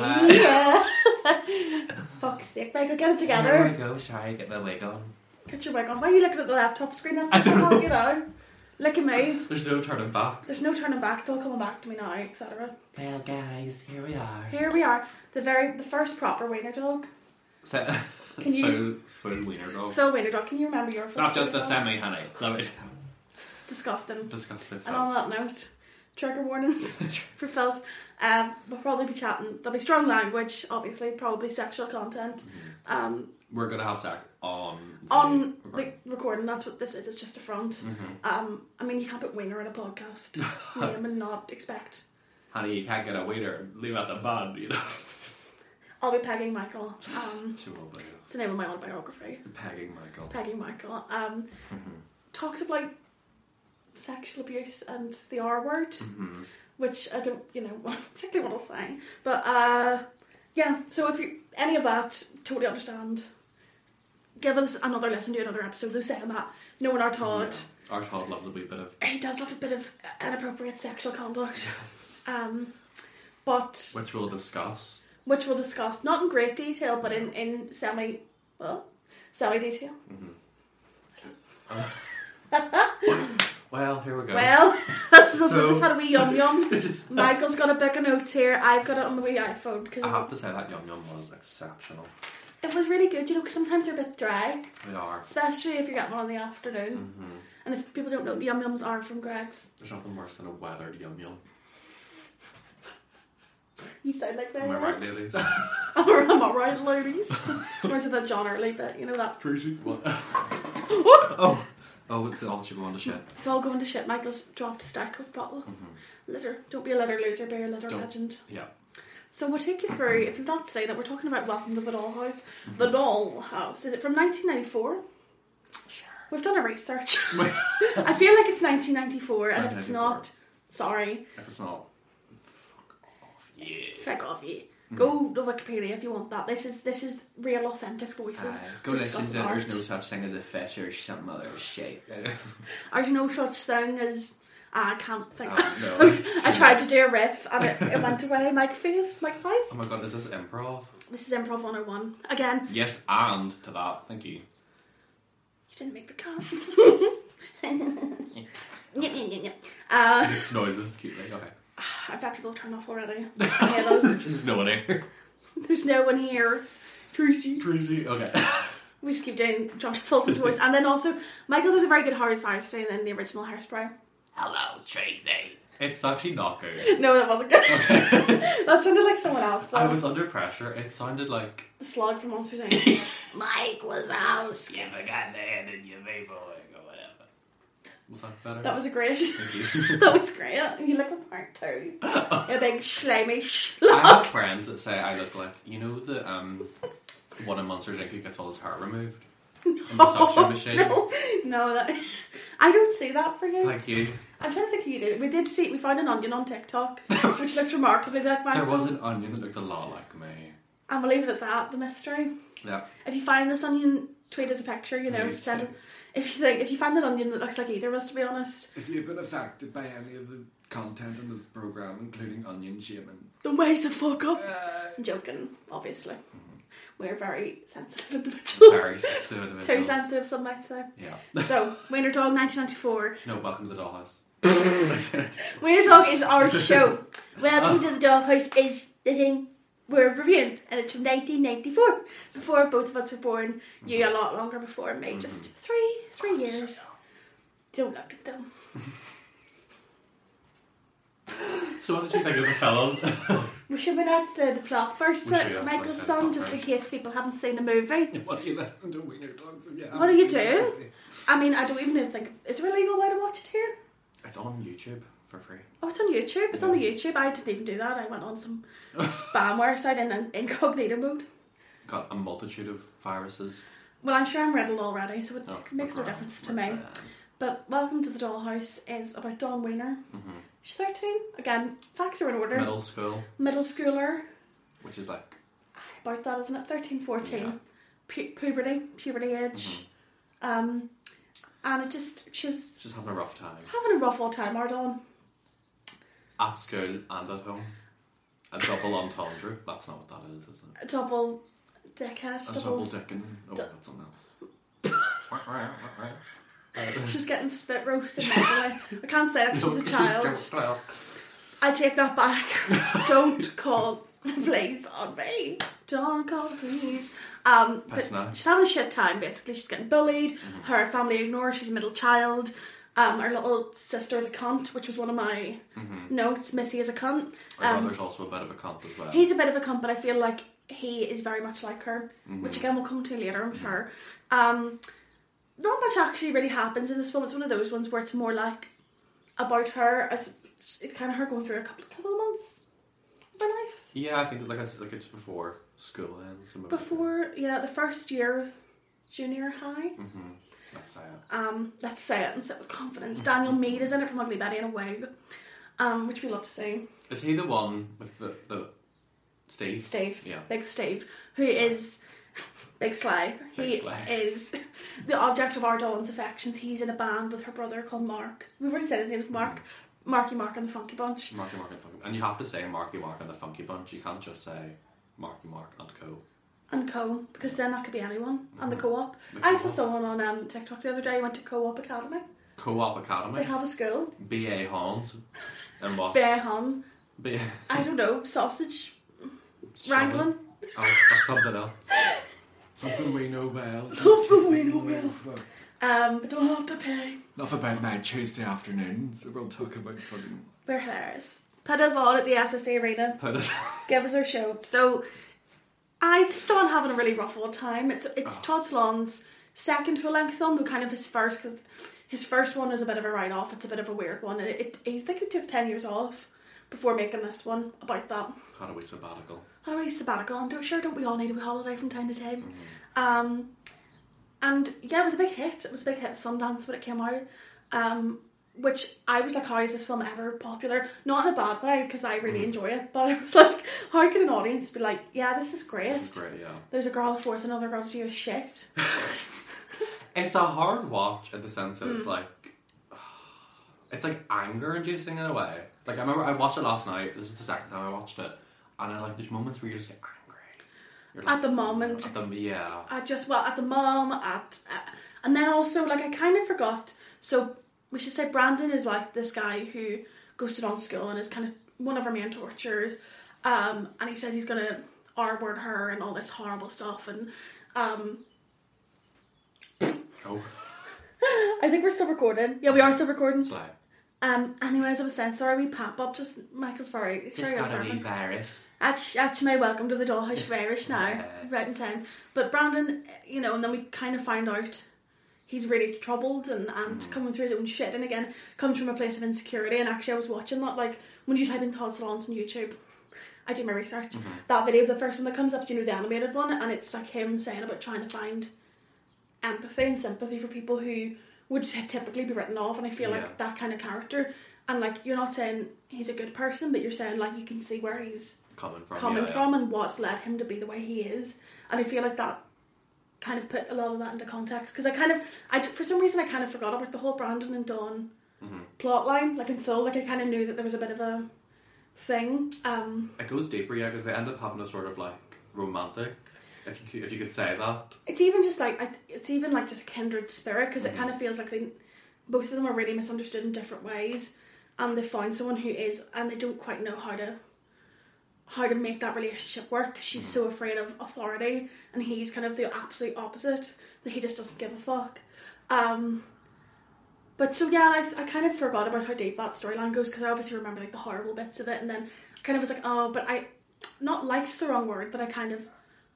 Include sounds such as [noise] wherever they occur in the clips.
Hi. [laughs] Fuck's sake, Michael, get it together. There we go. Sorry, get my wig on. Get your wig on. Why are you looking at the laptop screen? I That's don't so know. you know. Look at me. There's no turning back. There's no turning back. It's all coming back to me now, etc. Well, guys, here we are. Here we are. The very, the first proper wiener dog. So, Can you- full, full wiener dog. Phil Wiener dog. Can you remember your not just a semi, honey. Love it. Disgusting. Disgusting. And on that note, trigger warnings [laughs] for filth. Um, we'll probably be chatting. There'll be strong language, obviously, probably sexual content. Um, We're gonna have sex on on the the recording. recording, that's what this is. It's just a front. Mhm. Um, I mean, you can't put wiener in a podcast [laughs] name and not expect. Honey, you can't get a wiener. Leave out the bun, you know. I'll be pegging Michael. Um, [laughs] She will be. it's the name of my autobiography. Pegging Michael. Pegging Michael. Um, Mhm. talks about sexual abuse and the R word. Mhm. which I don't, you know, [laughs] particularly want to say. But uh, yeah, so if you any of that, totally understand. Give us another listen to another episode. They're saying that knowing our Todd, Yeah. Our Todd loves a wee bit of. he does love a bit of inappropriate sexual conduct. Um, but Which we'll discuss. which we'll discuss not in great detail, but in in semi well semi detail. [laughs] [laughs] Well, here we go. Well, that's [laughs] us. So- we just had a wee yum yum. [laughs] Michael's got a book of notes here. I've got it on the wee iPhone because I have to say that Yum Yum was exceptional. it was really good. You know, because sometimes they're a bit dry. They are. Especially if you get one in the afternoon. hmm And if people don't know, Yum Yums are from Greggs. There's nothing worse than a weathered Yum Yum. You sound like that. [laughs] Am I right, ladies? I'm alright, ladies. or is it that John Early bit? You know that? Tracy? What? oh. Oh, it's all should go on the shit. It's all going to shit. Michael's dropped a stack of bottle. Mm-hmm. Litter. Don't be a litter loser, be a litter Don't. legend. Yeah. So we'll take you through, if you've not seen it, we're talking about Welcome to the Dollhouse. Mm-hmm. The Doll House. Is it from 1994? Sure. We've done a research. [laughs] I feel like it's 1994, and if it's not, sorry, If it's not, fuck off. Yeah. fuck off you. Hmm. Go to Wikipedia if you want that. This is this is real authentic voices. Aye. Go listen discussing to There's no such thing as a fish or some other shit. [laughs] There's no such thing as I can't think. Oh, no. [laughs] I tried to do a riff and it, it went away. Mike face, Mike face. Oh my god, is this improv? This is Improv 101. Again, Yes, and to that. Thank you. you didn't make the cut. Nyeh, nyeh, nyeh, nyeh. uh, It's noises, cute. Like, okay. [sighs] I bet people have turned off already. [laughs] Yeah, those, There's no one here. there's no one here. Tracy. Tracy. Okay. [laughs] We just keep doing John Fulton's voice. And then also, Michael does a very good Harvey Fierstein in the original Hairspray. Hello, Tracy. It's actually not good. [laughs] No, that wasn't good. that sounded like someone else. Though. I was under pressure. It sounded like The slug from Monsters Inc. Mike was out skipping at the head in your baby or whatever. Was that better? that was a great. Thank you. [laughs] that was great. You look part too. a big slimy I have friends that say I look like you know the um one in Monsters Inc. who gets all his hair removed [laughs] in the suction machine. No, no, that I don't see that for you. Thank you. I'm trying to think who you did. We did see. We found an onion on TikTok, [laughs] which looks remarkably like Michael. There was an onion that looked a lot like me. And we'll leave it at that. The mystery. Yeah. If you find this onion, tweet us a picture. You know, send it. If you think if you find an onion that looks like either of us, to be honest, If you've been affected by any of the content in this program, including onion shaming, then wake the fuck up. uh, I'm joking, obviously. We're very sensitive individuals. Very sensitive [laughs] Too individuals. sensitive, some might say. Yeah. So, Wiener Dog 1994. [laughs] No, welcome to the dollhouse. [laughs] Wiener Dog is our show. Welcome to the Dollhouse is the thing we're reviewing, and it's from 1994. Before both of us were born, you a lot longer before me, just three, three years. Don't look at them. So what did you think of the film? [laughs] We should we not say the plot first, We uh, should actually Michael's say son, plot just in first. case people haven't seen the movie. what are you listening to Wiener Dogs? If you What do you haven't seen do? the movie? I mean, I don't even think is there a legal way to watch it here. it's on YouTube for free. Oh, it's on YouTube. It's on the YouTube. I didn't even do that. I went on some [laughs] spamware site in an incognito mode. Got a multitude of viruses. Well, I'm sure I'm riddled already, so it Oh, makes no difference to me. But Welcome to the Dollhouse is about Dawn Weiner. Mhm. She's 13. Again, facts are in order. Middle school, Middle schooler. which is like About that, isn't it? 13, 14. Yeah. Pu- puberty, puberty age. Mhm. Um, and it just, she's just having a rough time having a rough old time, our Dawn. At school and at home. A double entendre. That's not what that is, is it? A double dickhead. A Double. double dickin. Oh, Du- that's something else. [laughs] She's getting spit roasted. by the way. I can't say that 'cause she's a child. I take that back. [laughs] Don't call the police on me. Don't call the police. Um, but she's having a shit time. Basically, she's getting bullied. Her family ignore. her, She's a middle child. Um, her little sister is a cunt, which was one of my notes. Missy is a cunt. My Um, brother's also a bit of a cunt as well. He's a bit of a cunt, but I feel like he is very much like her, Mm-hmm. which again we'll come to later, I'm sure. Um, not much actually really happens in this film. It's one of those ones where it's more like about her as it's kind of her going through a couple, couple of months of her life Yeah, I think like I said, like it's before school ends. before, yeah, the first year of junior high. Let's say it. Um, let's say it and say it with confidence. Daniel Meade is in it from Ugly Betty in a wig, um, which we love to see. Is he the one with the the Steve? Steve. Yeah. Big Steve, who Sly. is Big Sly. Big he Sly. is the object of our Dawn's affections. He's in a band with her brother called Mark. We've already said his name is Mark. Marky Mark and the Funky Bunch. Marky Mark and Funky, and you have to say Marky Mark and the Funky Bunch. You can't just say Marky Mark and Co. And Co, because then that could be anyone. And the co-op. The I saw co-op. someone on um, TikTok the other day went to Co-op Academy. Co-op Academy. They have a school. B.A. Hans. And [laughs] what? B A Behan. B- I don't know, sausage wrangling. Oh, that's something else. Something we know well. [laughs] Something we know well. Um, but don't have to pay. Enough about my Tuesday afternoons. We'll talk about fucking. We're hilarious. Put us on at the SSA Arena. Put it. give us our show. So I still having a really rough old time. It's it's Oh. Todd Solondz second full length film, though kind of his first. Cause his first one was a bit of a write off. It's a bit of a weird one. It, it, I think he took ten years off before making this one about that. Had a wee sabbatical. How do we sabbatical? And do sure, don't we all need a wee holiday from time to time? Mm-hmm. Um, and yeah, it was a big hit. It was a big hit at Sundance when it came out. Um, which I was like, how is this film ever popular? Not in a bad way because I really enjoy it, but I was [laughs] like, how could an audience be like, yeah, this is great. This is great, yeah. There's a girl that forces another girl to do a shit. [laughs] [laughs] It's a hard watch in the sense that Hmm. it's like [sighs] it's like anger inducing in a way. Like I remember I watched it last night. This is the second time I watched it, and I like there's moments where you're just like angry. You're At the moment. At the yeah. I just well at the mom at, uh, and then also like I kind of forgot. So we should say Brandon is like this guy who goes to non school and is kind of one of our main torturers. Um, and he says he's gonna R word her and all this horrible stuff. And um, Oh, [laughs] I think we're still recording. Yeah, we are still recording. Sly. Um, anyways, I was saying sorry. We pop up. Just Michael's very. It's very got a observant. virus. Actually, welcome to the Dollhouse Varish now, [laughs] Yeah. right in time. But Brandon, you know, and then we kind of find out he's really troubled and, and Mm. coming through his own shit. And again, comes from a place of insecurity. And actually, I was watching that, like, when you type in Todd Solondz on YouTube, I do my research. Mm-hmm. That video, the first one that comes up, you know, the animated one, and it's like him saying about trying to find empathy and sympathy for people who would typically be written off. And I feel Yeah. like that kind of character. And like, you're not saying he's a good person, but you're saying like you can see where he's Coming from coming yeah, from and what's led him to be the way he is. And I feel like that kind of put a lot of that into context because I kind of, I for some reason I kind of forgot about the whole Brandon and Dawn Mhm. plot line. Like in full, like I kind of knew that there was a bit of a thing. Um, It goes deeper, yeah, because they end up having a sort of like romantic, if you could, if you could say that. it's even just like I, it's even like just a kindred spirit because Mm-hmm. it kind of feels like they both of them are really misunderstood in different ways, and they find someone who is, and they don't quite know how to how to make that relationship work. She's Mm-hmm. so afraid of authority, and he's kind of the absolute opposite. That he just doesn't give a fuck. Um, but so yeah, I, I kind of forgot about how deep that storyline goes because I obviously remember like the horrible bits of it, and then kind of was like, oh, but I not liked the wrong word, but I kind of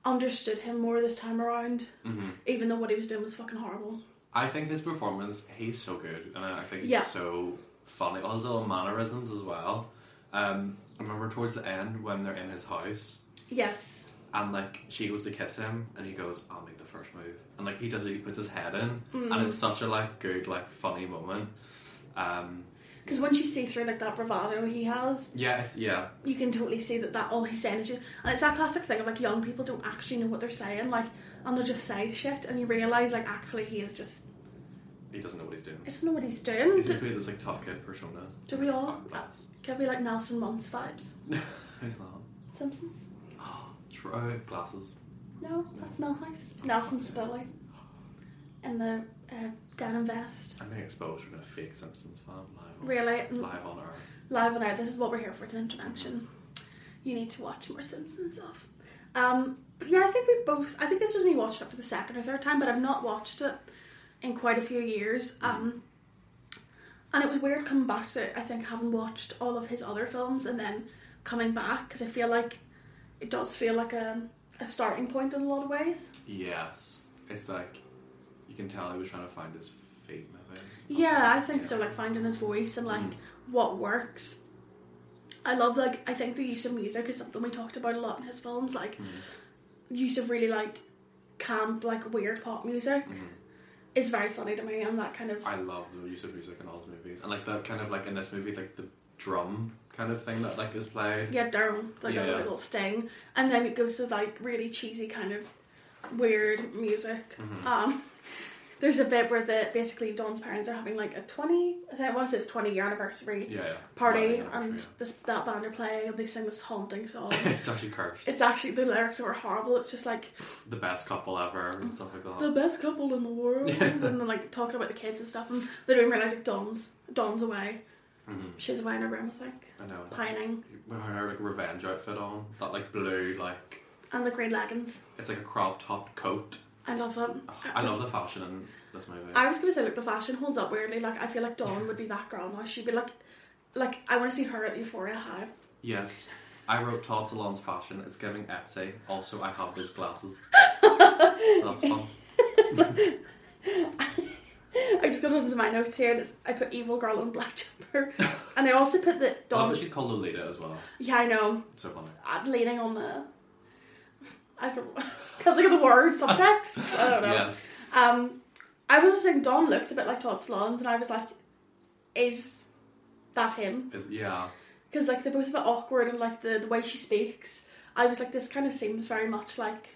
understood him more this time around, hmm even though what he was doing was fucking horrible. I think his performance, he's so good, and I think he's Yeah. so funny. All his little mannerisms as well. Um, I remember towards the end when they're in his house, Yes, and like she goes to kiss him, and he goes, "I'll make the first move," and like he does it, he puts his head in, Mm. and it's such a like good, like funny moment. Um, because once you see through like that bravado he has, yeah, it's yeah, you can totally see that that all he's saying is just, and it's that classic thing of like young people don't actually know what they're saying, like, and they'll just say shit, and you realize like actually he is just, he doesn't know what he's doing. I just know what he's doing. He's gonna be this like tough kid persona. do we all? Can we be like Nelson Muntz vibes? [laughs] Who's that? Simpsons. Oh, true glasses. No, that's Milhouse. Nelson Spilley. In the uh, denim vest. I'm being exposed to a fake Simpsons fan live. On, Really, mm, Live on our. live on out. This is what we're here for. It's an intervention. You need to watch more Simpsons stuff. Um, but yeah, I think we both. I think this was me watched it for the second or third time, but I've not watched it in quite a few years. Um, and it was weird coming back to it. I think having watched all of his other films and then coming back because I feel like it does feel like a a starting point in a lot of ways. Yes. It's like you can tell he was trying to find his feet, maybe. Yeah, I think Yeah. so. Like finding his voice and like Mm. what works. I love like I think the use of music is something we talked about a lot in his films. Like Mm. use of really like camp, like weird pop music Mhm. Is very funny to me, and that kind of I love the use of music in all his movies, and like that kind of like in this movie, like the drum kind of thing that like is played. yeah, drum, like Yeah, a yeah. little sting, and then it goes to like really cheesy kind of weird music. Mhm. Um, there's a bit where the basically Dawn's parents are having like a twenty, I think I want to say it's twenty year anniversary Yeah, yeah. party, Well, and yeah. this that band are playing, and they sing this haunting song. [laughs] it's actually cursed. It's actually the lyrics are horrible. It's just like The best couple ever and stuff like that. the best couple in the world, [laughs] and then like talking about the kids and stuff, and they don't realize like Don's Dawn's away. Mhm. She's away in her room, I think, I know. pining, With her like revenge outfit on, that like blue like and the green leggings. it's like a crop top coat. I love them. I love the fashion in this movie. I was gonna say like the fashion holds up weirdly. Like I feel like Dawn would be that girl now. She'd be like, like I want to see her at Euphoria High. Yes. I wrote Todd Solondz fashion. It's giving Etsy. Also, I have those glasses. so that's fun. [laughs] I just got into my notes here. And it's, I put evil girl in black jumper, [laughs] and I also put the I love Dawn. that she's called Lolita as well. Yeah, I know. It's so funny. uh, leaning on the. I don't [laughs] think of the word subtext. I don't know. Yes. Um, I was just saying Dawn looks a bit like Todd Solondz, and I was like, is that him? Is yeah. Because like they're both a bit awkward, and like the the way she speaks, I was like, this kind of seems very much like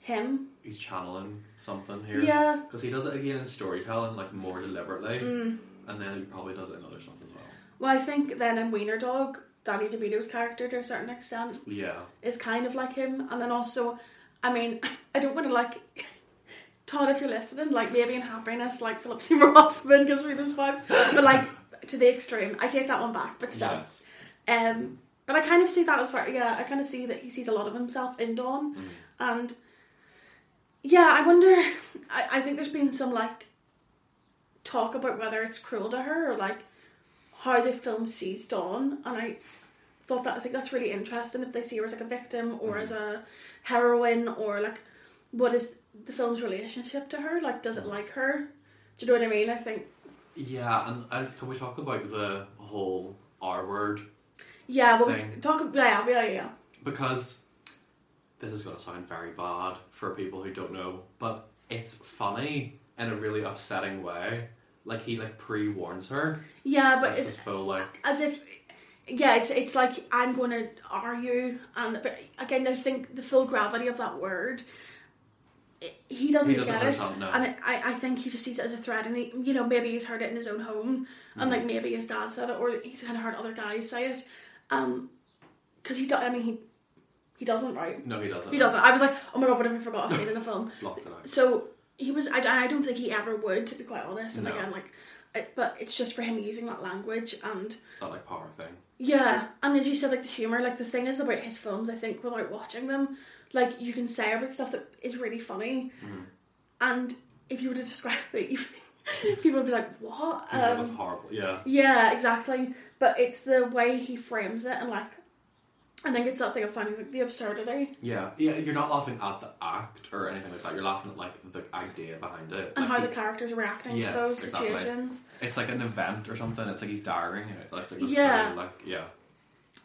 him. He's channeling something here. Yeah. Because he does it again in storytelling, like more deliberately. Mm. And then he probably does it in other stuff as well. Well, I think then in Wiener Dog, Danny DeVito's character to a certain extent Yeah. is kind of like him, and then also, I mean, [laughs] I don't want to like. [laughs] Todd, if you're listening, like maybe in happiness, like Philip Seymour [laughs] Hoffman gives me those vibes, but like to the extreme, I take that one back. But still, Yes. Um, but I kind of see that as very yeah. I kind of see that he sees a lot of himself in Dawn, Mm. and yeah, I wonder. I, I think there's been some like talk about whether it's cruel to her or like how the film sees Dawn, and I thought that I think that's really interesting if they see her as like a victim or Mhm. as a heroine or like what is the film's relationship to her? Like, does it like her? Do you know what I mean? I think Yeah, and uh, can we talk about the whole R word? yeah. Well, we Thing. can talk. Yeah, yeah, yeah. Because this is going to sound very bad for people who don't know, but it's funny in a really upsetting way. Like he like pre warns her. Yeah, but it's his full like as if yeah it's, it's like i'm going to argue and but again i think the full gravity of that word he doesn't, he doesn't get it. No. and I, I think he just sees it as a threat and he, you know maybe he's heard it in his own home and Mhm. like maybe his dad said it or he's kind of heard other guys say it um because he do, i mean he he doesn't right no, he doesn't. he doesn't i was like oh my god what have i forgot a scene in the film [laughs] it so he was. I, I don't think he ever would, to be quite honest. And No. again, like, it, but it's just for him using that language and That like power thing. yeah. And as you said, like the humor, like the thing is about his films. I think without watching them, like you can say about stuff that is really funny, Mhm. and if you were to describe it, [laughs] people would be like, "What?" Yeah, that's Um, horrible. Yeah. yeah, exactly. But it's the way he frames it, and like, I think it's that thing of finding like, the absurdity Yeah, yeah. You're not laughing at the act or anything like that. You're laughing at like the idea behind it. and Like, how the characters are reacting Yes, to those exactly. situations. it's like an event or something. It's like he's diarying it. Like, it's like this Yeah. very, like yeah.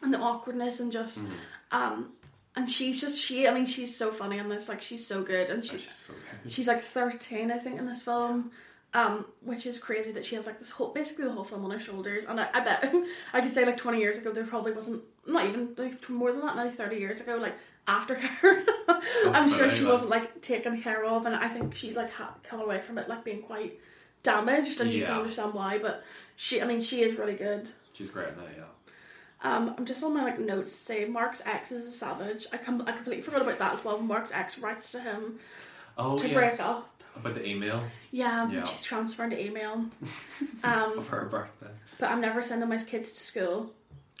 and the awkwardness and just Mhm. um and she's just she I mean she's so funny in this like she's so good and It's she, just so good. she's like 13 I think in this film um which is crazy that she has like this whole basically the whole film on her shoulders and I, I bet [laughs] I could say like 20 years ago there probably wasn't not even like more than that like 30 years ago like after [laughs] her I'm sure she wasn't like taken care of and I think she's like ha- come away from it like being quite damaged and you can Yeah. understand why but she I mean she is really good She's great in that. Yeah. Um, I'm just on my like notes to say Mark's ex is a savage. I com- I completely forgot about that as well. Mark's ex writes to him Oh, to yes. break up. About the email Yeah, Yeah. she's transferring to email. [laughs] um, of her birthday. but I'm never sending my kids to school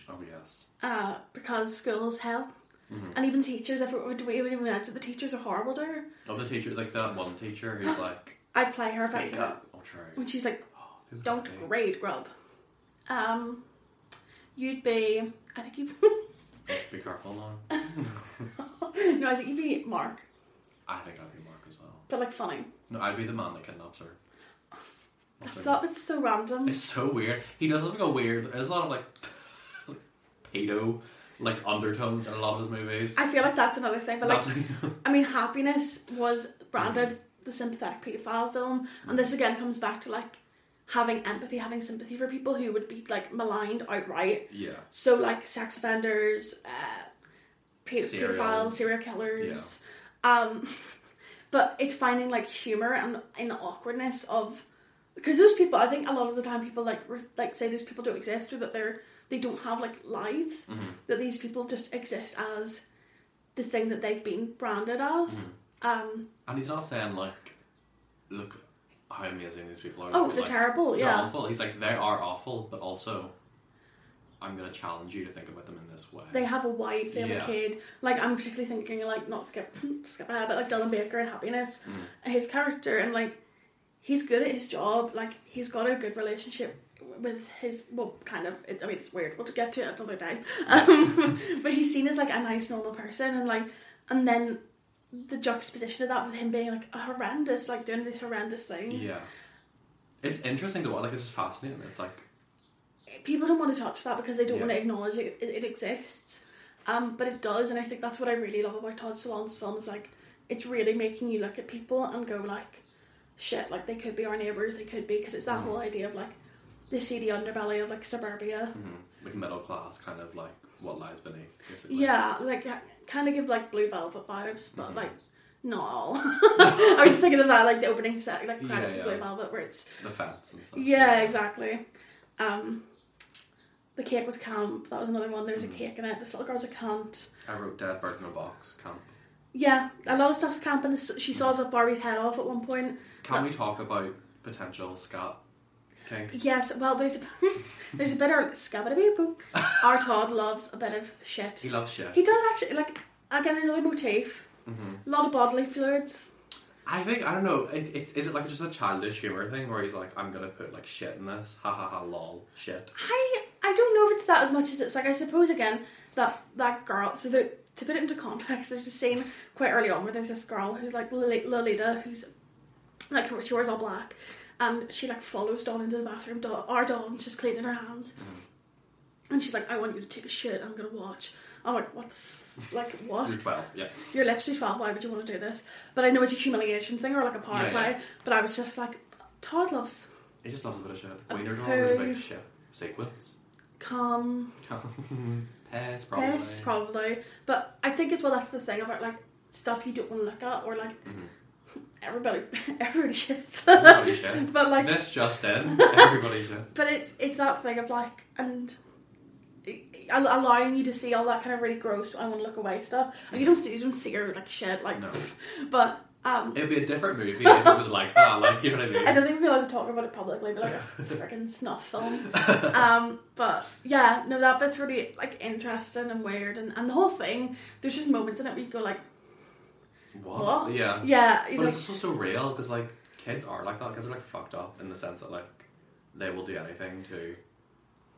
Oh, yes. uh, because school is hell. Mm-hmm. And even teachers, if we even mention the teachers are horrible to her. Oh, the teacher, like that one teacher who's [gasps] like, I'd play her if I speak could. up. Oh, true. When she's like, Oh, don't grade grub. Um, you'd be, I think you'd [laughs] Be careful now. [laughs] no, I think you'd be Mark, I think I'd be Mark. But like funny. No, I'd be the man that kidnaps her. I What's thought it's so random. It's so weird. He does have like a weird. There's a lot of like, [laughs] like pedo like undertones in a lot of his movies. I feel like that's another thing, but like, [laughs] I mean, Happiness was branded the sympathetic paedophile film, and this again comes back to like having empathy, having sympathy for people who would be like maligned outright. yeah, So like sex offenders, uh, Serial. pedophiles, serial killers. Um, [laughs] but it's finding like humor and in the awkwardness of because those people. I think a lot of the time people like re- like say those people don't exist or that they're they don't have like lives. Mm-hmm. That these people just exist as the thing that they've been branded as. Mm-hmm. Um, and he's not saying like, look how amazing these people are. oh, they're like, terrible. they're Yeah. awful. He's like they are awful, but also, I'm gonna challenge you to think about them in this way. They have a wife, they have Yeah. a kid. Like I'm particularly thinking like not skip [laughs] skip ahead, but like Dylan Baker and Happiness, Mm. his character and like he's good at his job. Like he's got a good relationship with his well, kind of. It, I mean, it's weird. We'll get to it another time. [laughs] Um, but he's seen as like a nice, normal person, and like, and then the juxtaposition of that with him being like a horrendous, like doing these horrendous things. yeah, it's interesting to watch. Like it's just fascinating. It's like people don't want to touch that because they don't Yeah. want to acknowledge it, it, it exists. Um, but it does, and I think that's what I really love about Todd Solondz films. Like, it's really making you look at people and go like, shit, like they could be our neighbors, they could be, because it's that Mhm. whole idea of like the seedy underbelly of like suburbia. mhm, like middle class, kind of like what lies beneath, basically. Yeah, like kind of give like Blue Velvet vibes, but Mhm. like not all. [laughs] [laughs] I was just thinking of that, like the opening set, like the Yeah, credits of. Blue Velvet, where it's the fence and stuff. Yeah, exactly. Um, the cake was camp. That was another one. There was a Mm. cake in it. This little girl's a cunt. I wrote Dead Bird in a Box camp. Yeah, a lot of stuff's camp, and this, she saws up Barbie's head off at one point. Can we talk about potential scat kink? Yes, well, there's a [laughs] there's a bit of scabba poo. Our Todd loves a bit of shit. He loves shit. He does actually like again another motif. hmm A lot of bodily fluids. I think I don't know. It, it's is it like just a childish humor thing where he's like, I'm gonna put like shit in this, ha ha ha, lol, shit. I I don't know if it's that as much as it's like I suppose again that that girl. So the, to put it into context, there's a scene quite early on where there's this girl who's like Loli- Lolita, who's like she wears all black, and she like follows Dawn into the bathroom. Dawn, our Dawn's just cleaning her hands, mm-hmm. and she's like, "I want you to take a shit. I'm gonna watch." I'm like, "What the." F-? Like what? You're twelve, yeah. You're literally 12, why would you want to do this? But I know it's a humiliation thing or like a power Yeah, play, yeah. but I was just like, Todd loves He just loves a bit of shit. A Wiener dog is a poo. big shit sequence. Calm, [laughs] Piss, probably. Yes, probably. But I think as well that's the thing about like stuff you don't want to look at or like Mhm. everybody [laughs] everybody shits. Everybody shits. [laughs] But, like- this just in, everybody shits. but it's it's that thing of like and al- allowing you to see all that kind of really gross I want to look away stuff. And you don't see you don't see her like shit like No. but um It'd be a different movie if it was like that. Like you know what I mean? I don't think we're allowed to talk about it publicly, but like a [laughs] freaking snuff film. [laughs] Um, but yeah, no, that bit's really like interesting and weird, and, and the whole thing. There's just moments in it where you go like, What? What? Yeah. yeah, But like, it's also so real because like kids are like that. Kids are like fucked up in the sense that like they will do anything to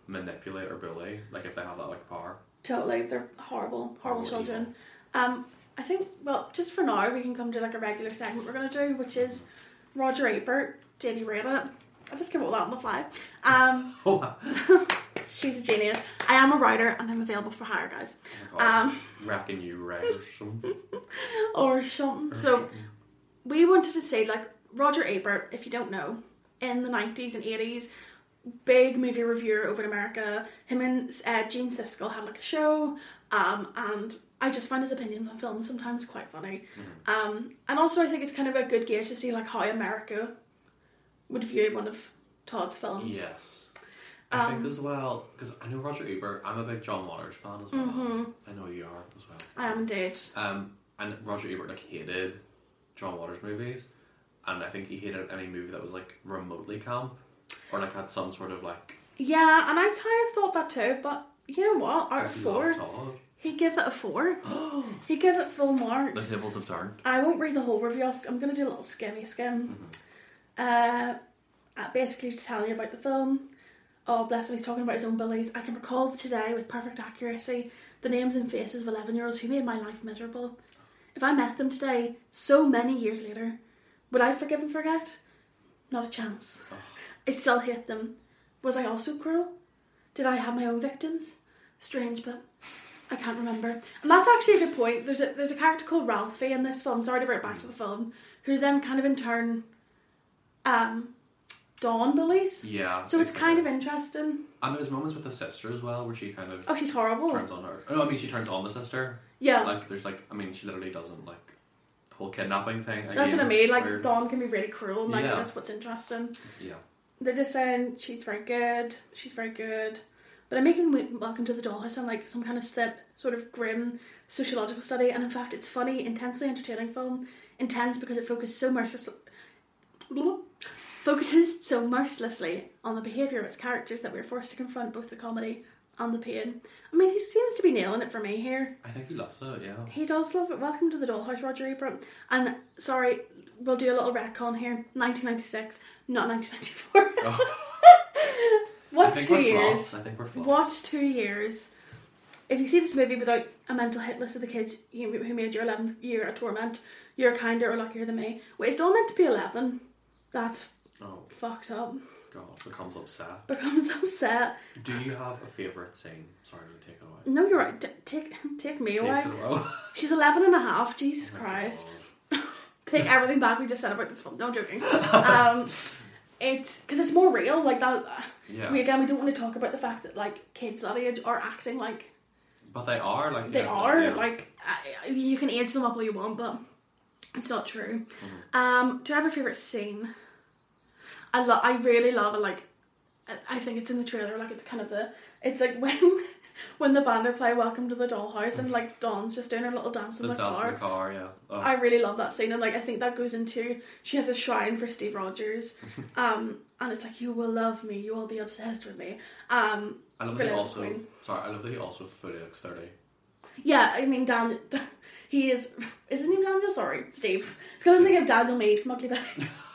manipulate or bully. Like if they have that like power. totally, they're horrible, horrible Horrible children. Um, I think well, just for now, we can come to like a regular segment we're gonna do, which is Roger Ebert. Did he? I'll just come up with that on the fly. Um, [laughs] Oh [laughs] she's a genius. I am a writer, and I'm available for hire, guys. god. Um, Reckon you right or something. [laughs] or something. So we wanted to say like Roger Ebert, if you don't know, in the nineties and eighties, big movie reviewer over in America. Him and uh, Gene Siskel had like a show, um, and I just find his opinions on films sometimes quite funny. Um, and also I think it's kind of a good gauge to see like how America would view one of Todd's films. Yes. I Um, think as well because I know Roger Ebert. I'm a big John Waters fan as well. Mhm. I know you are as well. I am indeed. Um, and Roger Ebert like hated John Waters movies, and I think he hated any movie that was like remotely camp or like had some sort of like. Yeah, and I kind of thought that too, but you know what? Out of he four, loved Todd. he give it a four. [gasps] he give it full marks. The tables have turned. I won't read the whole review. I'll- I'm going to do a little skimmy skim. Uh, uh, basically, to tell you about the film. Oh, bless him, he's talking about his own bullies. I can recall today with perfect accuracy the names and faces of 11 year olds who made my life miserable. If I met them today, so many years later, would I forgive and forget? Not a chance. I still hate them. Was I also cruel? Did I have my own victims? Strange, but I can't remember. And that's actually a good point. There's a there's a character called Ralphie in this film. Sorry to bring it back to the film, who then kind of in turn, um, Dawn bullies. Yeah. So it's kind of interesting. And there's moments with the sister as well where she kind of Oh, she's horrible. turns on her. No, I mean she turns on the sister. Yeah, Like there's like I mean she literally doesn't like the whole kidnapping thing. that's what I mean. Like where- Dawn can be really cruel, and like Yeah. that's what's interesting. Yeah. They're just saying she's very good. She's very good. But I'm making Welcome to the Dollhouse sound like some kind of step, sort of grim sociological study, and in fact, it's funny, intensely entertaining film. Intense because it focuses so mercilessly, focuses so mercilessly on the behaviour of its characters that we're forced to confront both the comedy and the pain. I mean, he seems to be nailing it for me here. I think he loves it. Yeah. He does love it. Welcome to the Dollhouse, Roger Ebert. And sorry, we'll do a little retcon here. 1996, not 1994. Oh. What's two years? flops. I think we're flops. What's two years? If you see this movie without a mental hit list of the kids you- who made your 11th year a torment, you're kinder or luckier than me. Wait, it's all meant to be 11. That's Oh fucked up. god, becomes upset. Becomes [laughs] upset. Do you have a favourite scene? Sorry to take it away. No, you're right. T- take take me Takes away. [laughs] She's 11 and a half. Jesus Oh Christ. [laughs] Take everything back we just said about this film. No joking. Um, it's because it's more real. Like that. Yeah. We again we don't want to talk about the fact that like kids that age are acting like But they are like they are. yeah. Like I, you can age them up all you want, but it's not true. Mm-hmm. Um, do you have a favorite scene? I love. I really love it. Like I think it's in the trailer. Like it's kind of the. It's like [laughs] when. When the band are play Welcome to the Dollhouse and like Dawn's just doing her little dance in the the, dance car. in the car. Yeah. Oh. I really love that scene, and like I think that goes into she has a shrine for Steve Rogers, [laughs] um, and it's like you will love me, you will be obsessed with me. Um, I love that he also. queen. Sorry, I love that he also fully looks thirty. yeah, I mean Dan, [laughs] he is. Is his name Daniel? Sorry, Steve. It's because I'm thinking of Daniel Meade from Ugly Betty. [laughs]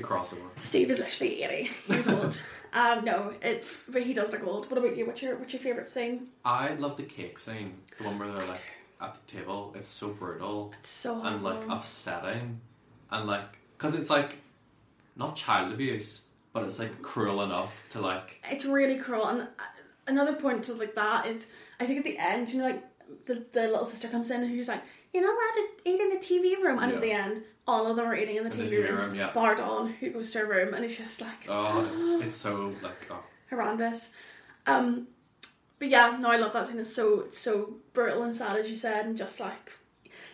The crossover. Steve is literally eighty years old. [laughs] um, no, it's but he does look old. What about you? What's your what's your favorite scene? I love the cake scene. The one where they're like at the table. It's so brutal It's so and like horrible. upsetting, and like because it's like not child abuse, but it's like cruel enough to like. it's really cruel. And uh, another point to like that is, I think at the end, you know, like the, the little sister comes in and who's like, "You're not allowed to eat in the TV room," and Yeah. at the end, all of them are eating in the In the TV, TV room. room, yeah. Bar Dawn, who goes to her room, and it's just like Oh, it's, [gasps] it's so like oh, horrendous. Um, but yeah, no, I love that scene. It's so it's so brutal and sad, as you said, and just like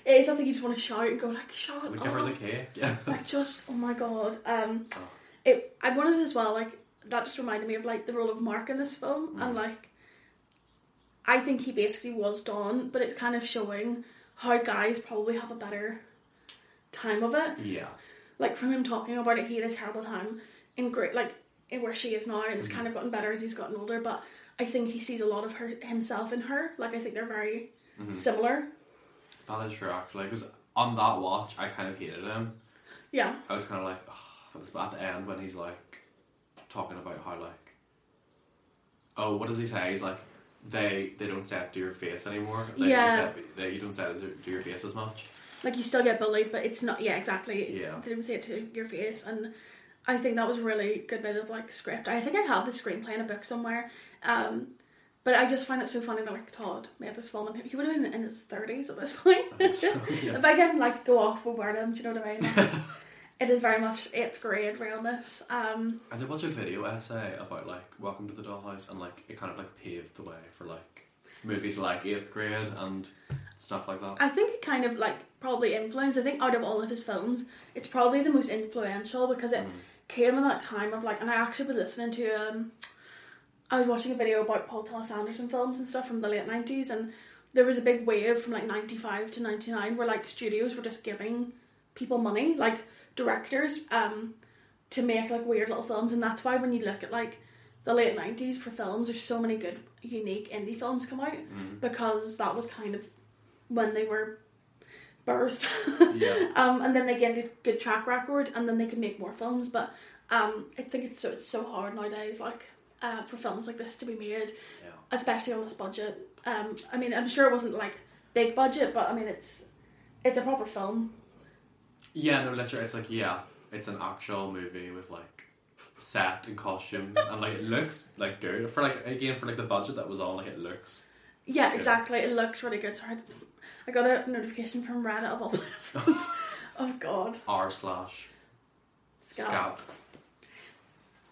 it is something you just want to shout and go like, "Shut we up!" give her the cake. Yeah. [laughs] [laughs] like just oh my god um Oh. it i wanted as well like that just reminded me of like the role of mark in this film and like i think he basically was Dawn, but it's kind of showing how guys probably have a better time of it Yeah. like from him talking about it he had a terrible time in great like in where she is now and it's mm-hmm. kind of gotten better as he's gotten older but i think he sees a lot of her himself in her like i think they're very mm-hmm. similar That is true, actually. Because on that watch, I kind of hated him. yeah I was kind of like, oh, at the end when he's like talking about how like, oh, what does he say? He's like, they they don't say it to your face anymore. They Yeah. Don't say it, they, you don't say it to your face as much. like you still get bullied, but it's not. Yeah, exactly. Yeah. They don't say it to your face, and I think that was a really good bit of like script. I think I have the screenplay in a book somewhere, um, but I just find it so funny that like Todd made this film, and he would have been in his thirties at this point. So, [laughs] yeah. if I can like go off with Burnham, do you know what I mean? [laughs] It is very much eighth grade realness. Um, I did watch a video essay about like Welcome to the Dollhouse, and like it kind of like paved the way for like movies like Eighth Grade and stuff like that. I think it kind of like probably influenced. I think out of all of his films, it's probably the most influential because it Mm. came in that time of like, and I actually was listening to um, I was watching a video about Paul Thomas Anderson films and stuff from the late nineties, and there was a big wave from like ninety five to ninety nine where like studios were just giving people money, like directors, um, to make like weird little films, and that's why when you look at like the late nineties for films, there's so many good unique indie films come out Mm. because that was kind of when they were birthed. Yeah. [laughs] um, and then they get a good track record, and then they could make more films. But um, I think it's so it's so hard nowadays, like uh, for films like this to be made, Yeah. especially on this budget. Um, I mean, I'm sure it wasn't like big budget, but I mean, it's it's a proper film. Yeah, no, literally, it's like yeah, it's an actual movie with like set and costume, and like it looks like good for like again for like the budget that was on. Like it looks. Yeah, Yeah. exactly. It looks really good. Sorry, I got a notification from Reddit of all places. [laughs] oh God, R slash Scab. scab.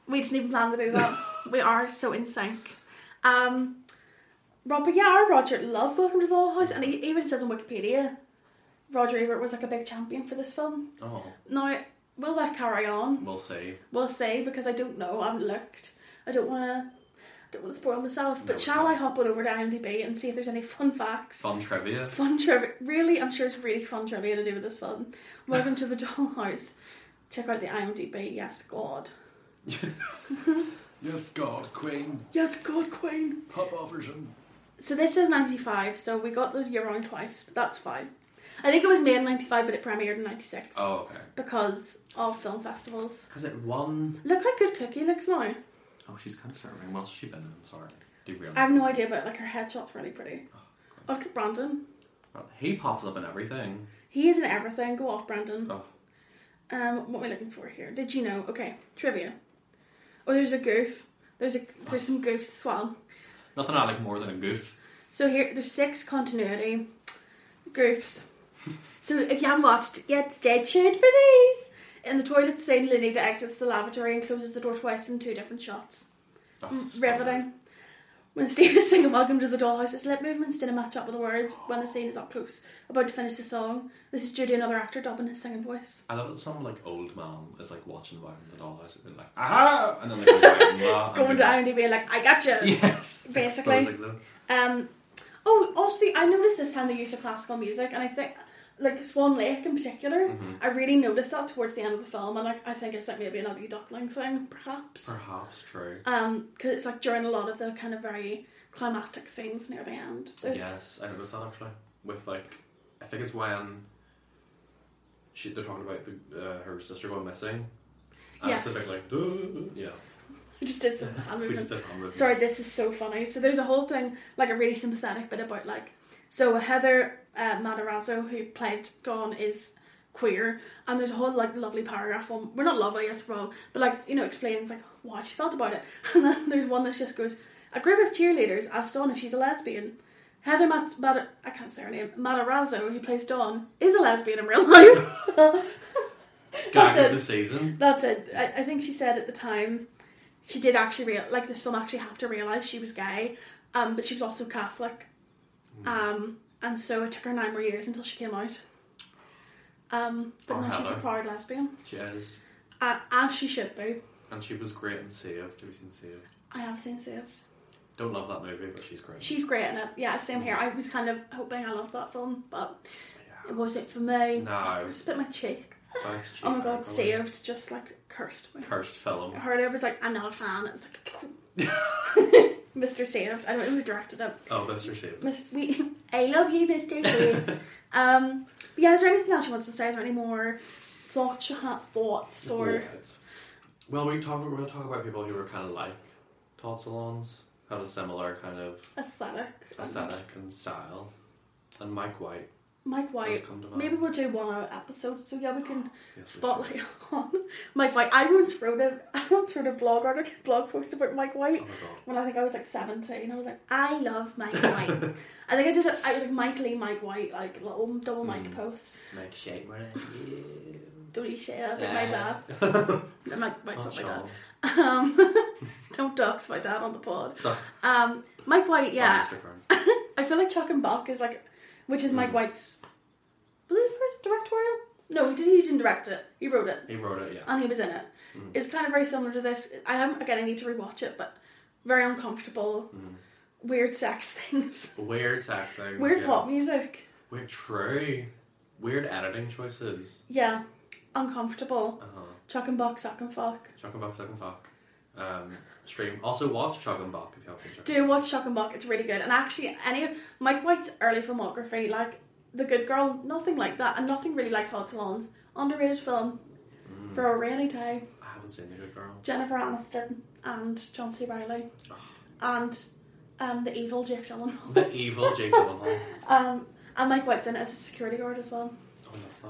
We didn't even plan to do that. [laughs] we are so in sync. Um, Rob, but yeah, our Roger loved Welcome to the House, and he even says on Wikipedia, Roger Ebert was like a big champion for this film. Oh, Now, will that carry on? we'll see. We'll see because I don't know. I haven't looked. I don't want to. Don't want to spoil myself. But No, shall. I hop on over to IMDb and see if there's any fun facts? Fun trivia. Fun trivia. Really, I'm sure it's really fun trivia to do with this film. Welcome to the [laughs] Dollhouse. Check out the IMDb. Yes, God. [laughs] Yes, God, Queen, Yes, God, Queen. pop off version. So this is 95, so we got the year wrong twice, but that's fine. I think it was made in 95, but it premiered in 96. Oh, okay. Because of film festivals. Because it won. Look how good Cookie looks now. Oh, she's kind of starting. What's she been in? I'm sorry. Do you really? I have no idea, but like her headshot's really pretty. Oh, look at Brandon. He pops up in everything. He is in everything. Go off, Brandon. Oh. Um, what am I looking for here? Did you know? Okay, trivia. Oh, there's a goof. There's a there's some goofs as well. Nothing I like more than a goof. So here, there's six continuity goofs. [laughs] so if you haven't watched, get stay tuned for these. In the toilet scene, Linda exits the lavatory and closes the door twice in two different shots. Oh, Mm, so Riveting. When Steve is singing Welcome to the Dollhouse, his lip movements didn't match up with the words when the scene is up close, about to finish the song. This is due to another actor dubbing his singing voice. I love that some like old man is like watching Welcome to the Dollhouse and being like, aha! And then they go right and that. [laughs] and Going be to like, IMDb like, I gotcha! [laughs] Yes. Basically. Um, oh, also, the, I noticed this time the use of classical music, and I think, like Swan Lake in particular, Mhm. I really noticed that towards the end of the film, and like I think it's like maybe an ugly duckling thing, perhaps. Perhaps true. Um, because it's like during a lot of the kind of very climactic scenes near the end. There's, Yes, I noticed that actually. With like, I think it's when she, they're talking about the, uh, her sister going missing. And Yes. it's like, "Duh," yeah. I just did some [laughs] hand We movement. Sorry, this is so funny. So there's a whole thing, like a really sympathetic bit about like, so Heather uh, Matarazzo, who played Dawn, is queer, and there's a whole like lovely paragraph on. We're not lovely, I suppose, but like you know explains like what she felt about it, [laughs] and then there's one that just goes, a group of cheerleaders asked Dawn if she's a lesbian. Heather Mat- Mat- I can't say her name. Matarazzo, who plays Dawn, is a lesbian in real [laughs] life. [laughs] That's of it. the season. That's it. I, I think she said at the time she did actually real like this film actually have to realize she was gay, um, but she was also Catholic, um, and so it took her nine more years until she came out. Um, but Or now she's a Heather. proud lesbian, She is. uh, as she should be. And she was great in Saved. Have you seen Saved? I have seen Saved. Don't love that movie, but she's great. She's great in it. Yeah, same here. I was kind of hoping I loved that film, but it wasn't for me. No. Just bit my cheek. Thanks, Oh my god. Saved just like cursed me. Cursed film. I heard it, I was like, I'm not a fan. It was like, [laughs] Mr. Saved. I don't know who directed it. Oh, Mr. Saved. We, [laughs] I love you, Mr. Saved. [laughs] um, but yeah, is there anything else you want to say? Is there any more thoughts you have? Thoughts or Right. Well, we talk, we're going to talk about people who were kind of like Todd Solondz, had a similar kind of aesthetic? aesthetic and style. And Mike White Mike White. come to mind. Maybe we'll do one episode so yeah we can Yes, spotlight [laughs] on Mike White. I once wrote a [laughs] I once wrote a blog article [laughs] blog post about Mike. White Oh when I think I was like seventeen. I was like, I love Mike White. I think I did it. I was like Mike Lee, Mike White, like little double Mike Mm. post. Mike Shake, Don't you share that with my Yeah. dad? Mike White's not my dad. Um, don't dox my dad on the pod. Stop. Um, Mike White, yeah. Sorry, Mr. Burns. I feel like Chuck and Buck is like, which is Mike Mm. White's. Was it directorial? No, he, did, he didn't direct it. He wrote it, He wrote it, yeah. and he was in it. Mm. It's kind of very similar to this. I haven't again. I need to rewatch it, but very uncomfortable, weird sex [laughs] things, Weird sex things. weird yeah. pop music. Weird true. Weird editing choices. Yeah, uncomfortable. Uh-huh. Chuck and box, suck and fuck. Chuck and Buck, Suck and Fuck. Um, stream. Also watch Chuck and Buck if you haven't seen and Do watch Chuck and Buck, it's really good. And actually, any of Mike White's early filmography, like The Good Girl, nothing like that, and nothing really like Todd Solondz. Underrated film Mm. for a rainy day. I haven't seen The Good Girl. Jennifer Aniston and John C. Reilly. And um, the evil Jake Gyllenhaal. The evil Jake Gyllenhaal. [laughs] Um, and Mike White's in it as a security guard as well.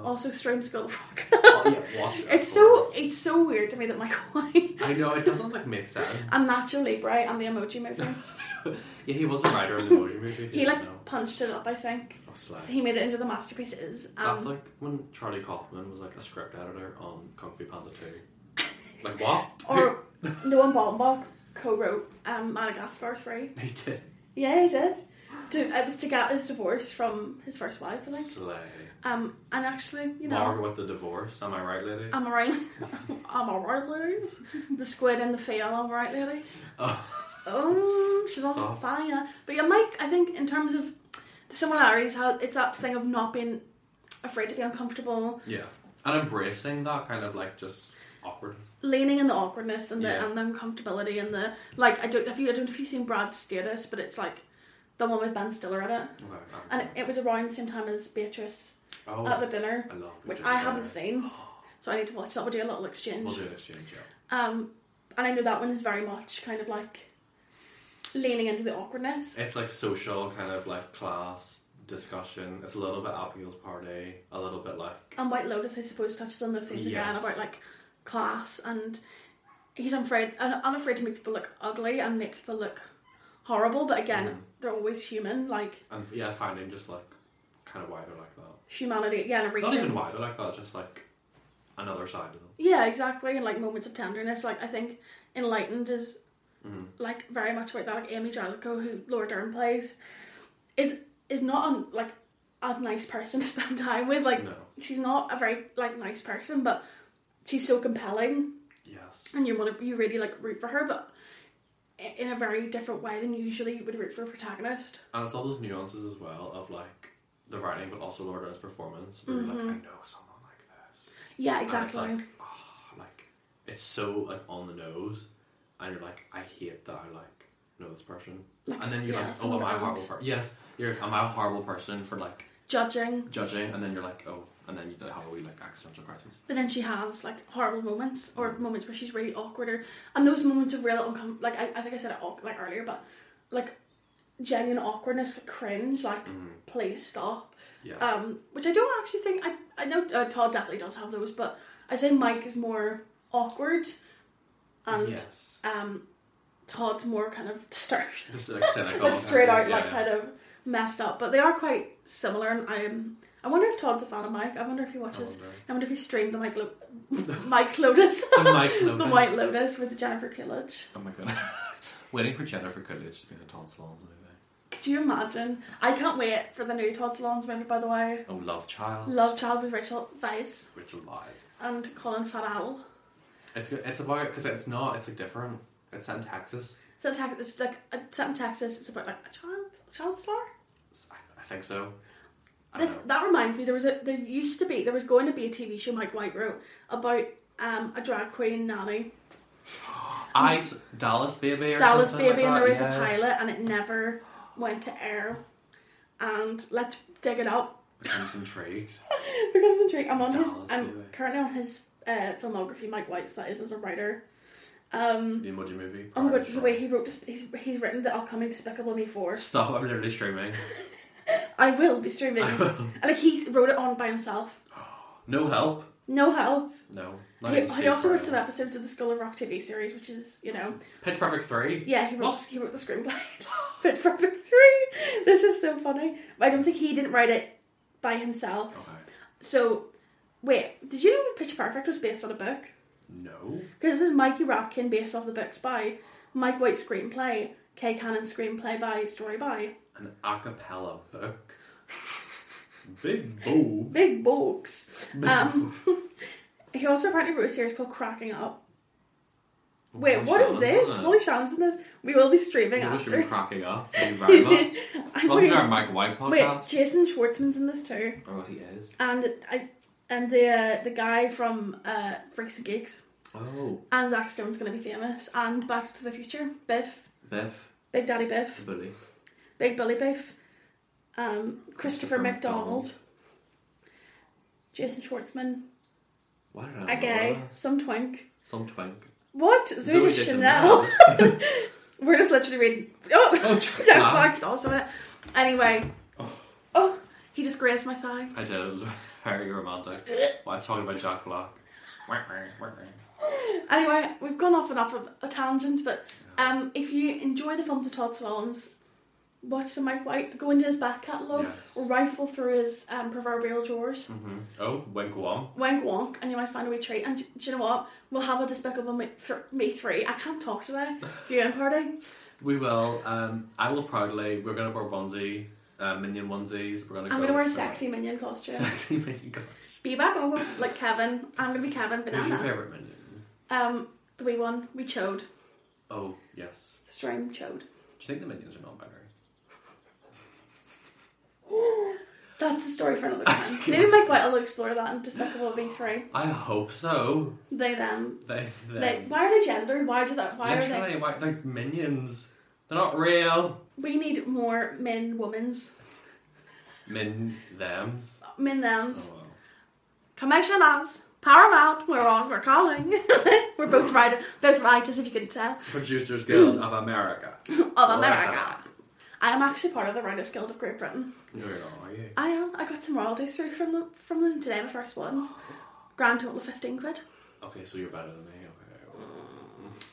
Also, stream School of Rock. Oh, yeah, watch it. it's so it's so weird to me that Mike White [laughs] I know it doesn't like make sense. and Nacho Libre and the Emoji Movie. [laughs] yeah, he was a writer in the Emoji Movie. He like know. punched it up, I think. Oh. So he made it into the masterpieces. Um, That's like when Charlie Kaufman was like a script editor on Kung Fu Panda 2. Like what? [laughs] or Noah Baumbach co-wrote um, Madagascar Three. he did. Yeah, he did. To, it was to get his divorce from his first wife, I think. Slay. Um, and actually, you know, Margaret with the divorce. Am I right, ladies? am I right? [laughs] am I right, ladies? The squid and the fail, am I right, ladies? Oh. Oh, she's on Stop. fire. But yeah, Mike, I think in terms of the similarities, how it's that thing of not being afraid to be uncomfortable, Yeah. And embracing that kind of like just awkward. leaning in the awkwardness and the Yeah. and the uncomfortability and the like. I don't if you I don't know if you've seen Brad's status, but it's like the one with Ben Stiller in it, Okay. And it, it was around the same time as Beatriz oh, at the dinner, I which I haven't seen, [gasps] so I need to watch that. We'll do a little exchange. We'll do an exchange, yeah. Um, and I know that one is very much kind of like leaning into the awkwardness. It's like social kind of like class discussion. It's a little bit Abigail's party, a little bit like And White Lotus, I suppose, touches on those things again about like class and he's unafraid, unafraid to make people look ugly and make people look horrible. But again, Mhm. they're always human. Like and yeah, finding just like kind of why they're like that. Humanity, yeah, and a Not reason. even why they're like that, just like another side of them. Yeah, exactly. And like moments of tenderness. Like I think Enlightened is Mhm. like very much about that. Like Amy Jellicoe, who Laura Dern plays, is is not un, like a nice person [laughs] to spend time with. Like No. she's not a very like nice person, but she's so compelling, Yes. and you want to you really like root for her, but i- in a very different way than usually you would root for a protagonist. And it's all those nuances as well of like the writing, but also Dern's performance. Where you're like, mm-hmm. I know someone like this. Yeah, And it's exactly. like, oh, like it's so like on the nose, and you're like, I hate that I like know this person. Like, and then you're yeah, like, oh, am I a aunt. horrible person? Yes, you're. Am I a horrible person for like Judging, judging? And then you're like, oh, and then you have a wee like existential crisis. but then she has like horrible moments or mm. moments where she's really awkward, or, and those moments of real uncom- like I, I think I said it like earlier, but like genuine awkwardness, like cringe, like please stop. Yeah. Um, which I don't actually think I I know uh, Todd definitely does have those, but I say Mike is more awkward, and yes. um, Todd's more kind of [laughs] disturbed. Just like cynical. like [laughs] straight kind out, of, like yeah. kind of messed up. But they are quite similar, and I am. I wonder if Todd's a fan of Mike. I wonder if he watches. wonder. I wonder if he streamed the Mike Lo- [laughs] Mike Lotus, The Mike Lotus, the White Lotus with Jennifer Coolidge. Oh my god. Waiting for Jennifer Coolidge to be in a Todd Solondz movie. Could you imagine? I can't wait for the new Todd Solondz movie. By the way, Oh, Love Child. Love Child with Rachel Weisz Rachel Weisz. and Colin Farrell. It's good- it's about because it's not. It's like different. It's set in Texas. So Tex- it's like uh, set in Texas. It's about like a child, a child star. I, I think so. I This, know. that reminds me, there was a there used to be there was going to be a TV show Mike White wrote about um, a drag queen nanny, [gasps] I Dallas Baby or Dallas something Baby, like and that, there was yes. a pilot, and it never went to air. And let's dig it up. Becomes intrigued. [laughs] Becomes intriguing. I'm on his. I'm currently on his uh, filmography. Mike White's that is as a writer. Um, The Emoji Movie. oh my god! Party He, wait, he wrote. He's, he's written the upcoming Despicable Me four. Stop! I'm literally streaming. [laughs] I will be streaming. I will. Like he wrote it on by himself. [gasps] No help. No help. No. He, he also wrote some episodes of the School of Rock TV series, which is you know Pitch Perfect three. Yeah, he wrote What? he wrote the screenplay. [laughs] Pitch Perfect three. This is so funny. But I don't think he didn't write it by himself. Okay. So wait, did you know Pitch Perfect was based on a book? No. Because this is Mickey Rapkin based off the books by Mike White screenplay, Kay Cannon screenplay by story by An a cappella book. Big boo. Big Books. Um, [laughs] he also apparently wrote a series called Cracking Up. Wait, Molly what is Shannon's this? in it. Molly Shannon's in this. We will be streaming You should be after. cracking up. [laughs] Thank you very much. I'm Welcome to our Mike White wait, podcast. Jason Schwartzman's in this too, Oh, he is. and I and the uh, the guy from uh, Freaks and Geeks, Oh, and Zack Stone's going to be famous, and Back to the Future, Biff, Biff, Big Daddy Biff, Bully. Big Billy Biff, um, Christopher, Christopher McDonald, McDonald. Jason Schwartzman, Why did I a gay, some twink. Some twink. What? Zoe, Zoe Chanel. Chanel. [laughs] We're just literally reading. Oh, Oh, [laughs] Jack Jack Black's also in it. Anyway. Oh. Oh, he just grazed my thigh. I did. It was very romantic. Why talking about Jack Black? Anyway, we've gone off and off of a tangent, but um, if you enjoy the films of Todd Solondz, watch some Mike White, go into his back catalogue, Yes. or rifle through his um, proverbial drawers. hmm Oh, wink wom. Wank wonk, and you might find a wee treat. And do you know what? We'll have a Despicable Me, th- Me 3. I can't talk today. [laughs] Viewing party. We will. Um, I will proudly. We're gonna wear onesie, uh, minion onesies. We're gonna. I'm go going to wear a sexy minion costume. Sexy [laughs] minion costume. Be back over like Kevin. I'm going to be Kevin Who's your Banana. favorite minion? Um, the wee one, we chode. Oh yes. The string chode. Do you think the minions are non-binary? That's the story for another time. Maybe Mike White will explore that in Despicable Me3. I hope so. They, them. They, They, they, why are they gendered? Why do that? Why are they? literally, why, they're minions. They're not real. We need more men, womens. Min them's. men, Oh them's. well. Commissioners, Paramount, we're on, we're calling. [laughs] we're both writers, both writers, if you couldn't tell, Producers Guild of America. [laughs] of America. I am actually part of the Writers Guild of Great Britain. No, you're not, are you? I am. I got some royalties through from them from them today, my first ones. Grand total of fifteen quid, Okay, so you're better than me.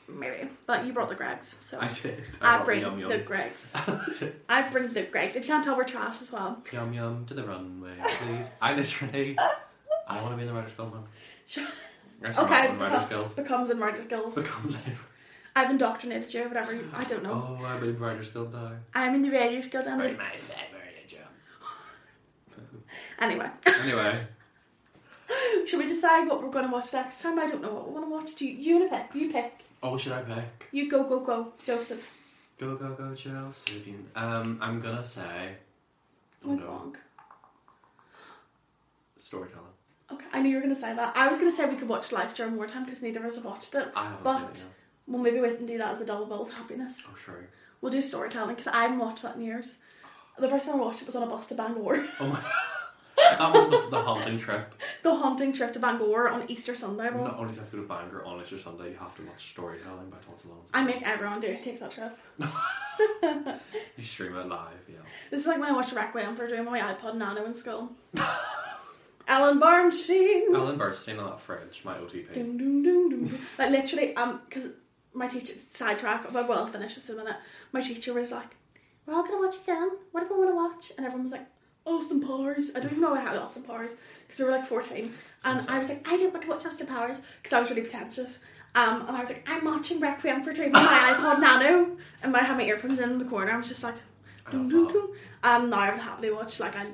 Okay. maybe. But you brought the Greggs, so I did. I, brought bring yum the yums. Greggs. [laughs] I bring the Greggs. If you can't tell, we're trash as well. Yum yum to the runway, please. I literally. I want to be in the Writers Guild now. [laughs] Sure. Okay, in Guild. becomes in Writers Guild. Becomes a. I've indoctrinated you, whatever. you- I don't know. Oh, I'm in Writers Guild now. I'm in the Writers Guild. I'm in... my favorite job? [laughs] Anyway, Anyway, [laughs] should we decide what we're going to watch next time? I don't know what we want to watch. Do you, you want to pick? You pick. oh, should I pick? You go, go, go, Joseph. Go go go, Joseph. Um, I'm gonna say. Oh Wink no, wonk. storytelling. Okay, I knew you were going to say that. I was going to say we could watch Life during wartime because neither of us have watched it. I haven't But- seen it yet. We'll maybe wait and do that as a double bill with happiness. Oh, sure. We'll do storytelling because I haven't watched that in years. The first time I watched it was on a bus to Bangor. Oh my. God. [laughs] That was supposed to be the haunting trip. [laughs] the haunting trip to Bangor on Easter Sunday. Well, Not only do you have to go to Bangor on Easter Sunday, you have to watch storytelling by Todd Solondz. I make everyone do it. Takes that trip. [laughs] You stream it live, yeah. This is like when I watched Requiem for a Dream on my iPod Nano in school. Ellen Burstyn. Ellen Burstyn on that fridge, my OTP. Doom, doom, doom, doom. doom. Like literally, um, because my teacher sidetrack. But well, I'll finish this in a minute. My teacher was like, "We're all gonna watch a film. What do we want to watch?" And everyone was like, "Austin Powers." I don't even know how Austin Powers because we were like fourteen, and I was like, "I don't want to watch Austin Powers" because I was really pretentious. Um, and I was like, "I'm watching Requiem for Dream on my iPod Nano," and I had my earphones in the corner. I was just like, I "Doom, love doom, doom." Um, now I would happily watch like I,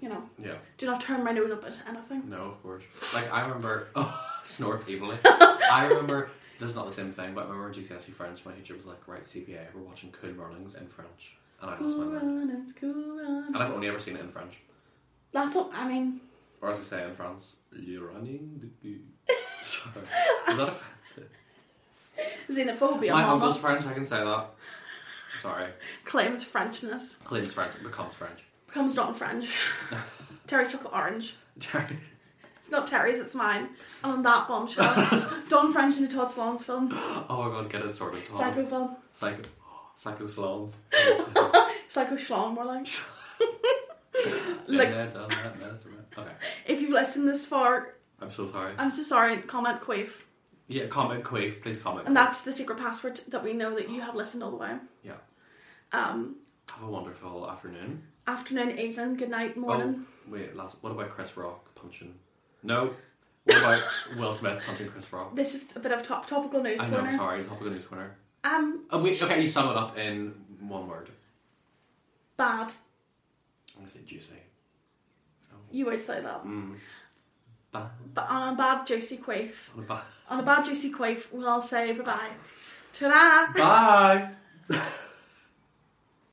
you know, Yeah, do not turn my nose up at anything. no, of course. Like, I remember. [laughs] Oh, snorts evilly. [laughs] I remember. This is not the same thing, but I remember in GCSE French, my teacher was like, right, CPA, we're watching Cool Runnings in French. And I lost my mind. Runnings, cool runnings. And I've only ever seen it in French. That's what I mean. Or as I say in France, Le running the goo. [laughs] Sorry. Is that offensive? Xenophobia. My mama. uncle's French, I can say that. Sorry. claims Frenchness Claims French, becomes French. becomes not French. [laughs] Terry's chocolate orange. Sorry. It's not Terry's, it's mine. And on that bombshell, [laughs] Dawn French in the Todd Solondz film, [gasps] Oh my god, get it sorted. Tom. Psycho film, Psycho. Psycho Solondz. [laughs] Psycho Schlong, more like. [laughs] Like, there, done that, that's right. Okay. if you've listened this far, I'm so sorry. I'm so sorry. Comment quaif, Yeah, comment Quaif, please comment. and that's the secret password that we know that you have listened all the way. Yeah. Um, Have a wonderful afternoon. afternoon, evening, good night, morning. Oh, wait, last. What about Chris Rock punching? No. What about Will Smith punching Chris Rock? This is a bit of top topical news I know, corner. sorry, topical news corner. Um, Oh, wait, okay, you sum it up in one word. bad. I'm gonna say juicy. Oh. You always say that. Mm. But on a bad juicy quaff, on a ba- on a bad juicy quaff, we'll all say bye bye. Ta-da! Bye.